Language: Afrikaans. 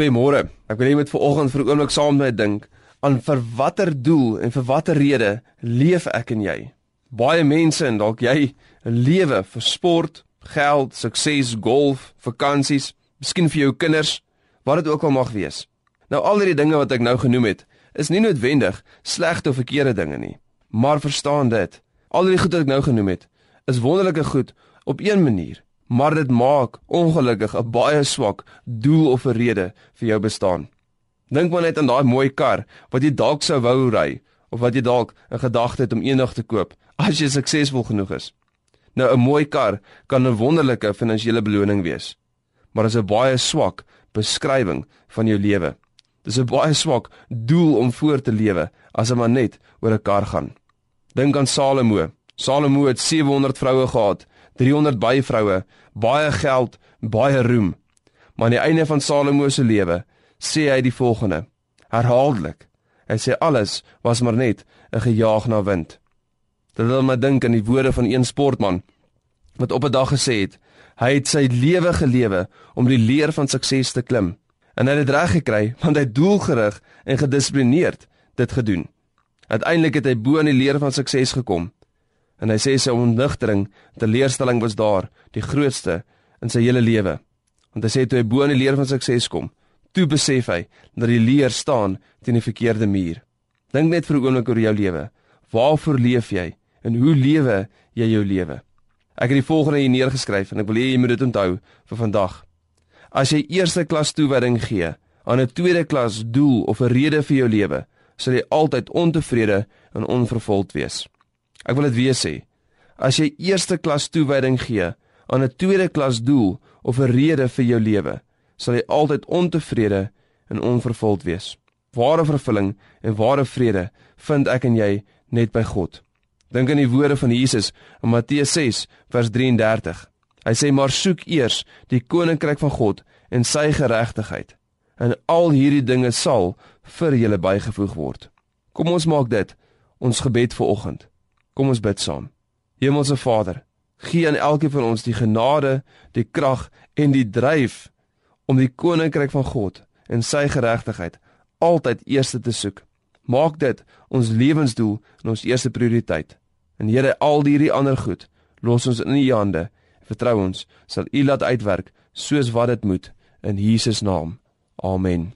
Goeiemôre. Ek wil hê jy moet vanoggend vir 'n oomblik saam met my dink aan vir watter doel en vir watter rede leef ek en jy? Baie mense en dalk jy lewe vir sport, geld, sukses, golf, vakansies, miskien vir jou kinders, wat dit ook al mag wees. Nou al hierdie dinge wat ek nou genoem het, is nie noodwendig slegte of verkeerde dinge nie, maar verstaan dit. Al hierdie goed wat ek nou genoem het, is wonderlike goed op een manier maar dit maak ongelukkig 'n baie swak doel of 'n rede vir jou bestaan. Dink maar net aan daai mooi kar wat jy dalk sou wou ry of wat jy dalk 'n gedagte het om eendag te koop as jy suksesvol genoeg is. Nou 'n mooi kar kan 'n wonderlike finansiële beloning wees, maar dit is 'n baie swak beskrywing van jou lewe. Dis 'n baie swak doel om voor te lewe as dit maar net oor 'n kar gaan. Dink aan Salomo. Salomo het 700 vroue gehad 300 byvroue, baie geld, baie roem. Maar aan die einde van Salomo se lewe sê hy die volgende: Herhaaldelik. Hy sê alles was maar net 'n gejaag na wind. Dit wil my dink aan die woorde van een sportman wat op 'n dag gesê het: Hy het sy lewe gelewe om die leer van sukses te klim. En hy het dit reg gekry want hy doelgerig en gedissiplineerd dit gedoen. Uiteindelik het hy bo aan die leer van sukses gekom en hy sê sy ontnigtering, teleurstelling was daar, die grootste in sy hele lewe. Want hy sê toe hy bo aan die leer van sukses kom, toe besef hy dat die leer staan teen die verkeerde muur. Dink net vir 'n oomblik oor jou lewe. Waarvoor leef jy en hoe lewe jy jou lewe? Ek het die volgende hier neergeskryf en ek wil hê jy moet dit onthou vir vandag. As jy eerste klas toewyding gee aan 'n tweede klas doel of 'n rede vir jou lewe, sal jy altyd ontevrede en onvervuld wees. Ek wil dit weer sê. As jy eerste klas toewyding gee aan 'n tweede klas doel of 'n rede vir jou lewe, sal jy altyd ontevrede en onvervuld wees. Ware vervulling en ware vrede vind ek en jy net by God. Dink aan die woorde van Jesus in Matteus 6 vers 33. Hy sê maar soek eers die koninkryk van God en sy geregtigheid en al hierdie dinge sal vir julle bygevoeg word. Kom ons maak dit ons gebed vir oggend. Kom ons bid saam. Hemelse Vader, gee aan elkeen van ons die genade, die krag en die dryf om die koninkryk van God en sy geregtigheid altyd eerste te soek. Maak dit ons lewensdoel en ons eerste prioriteit. En Here, al hierdie ander goed, los ons in U hande. Vertrou ons, sal U laat uitwerk soos wat dit moet in Jesus naam. Amen.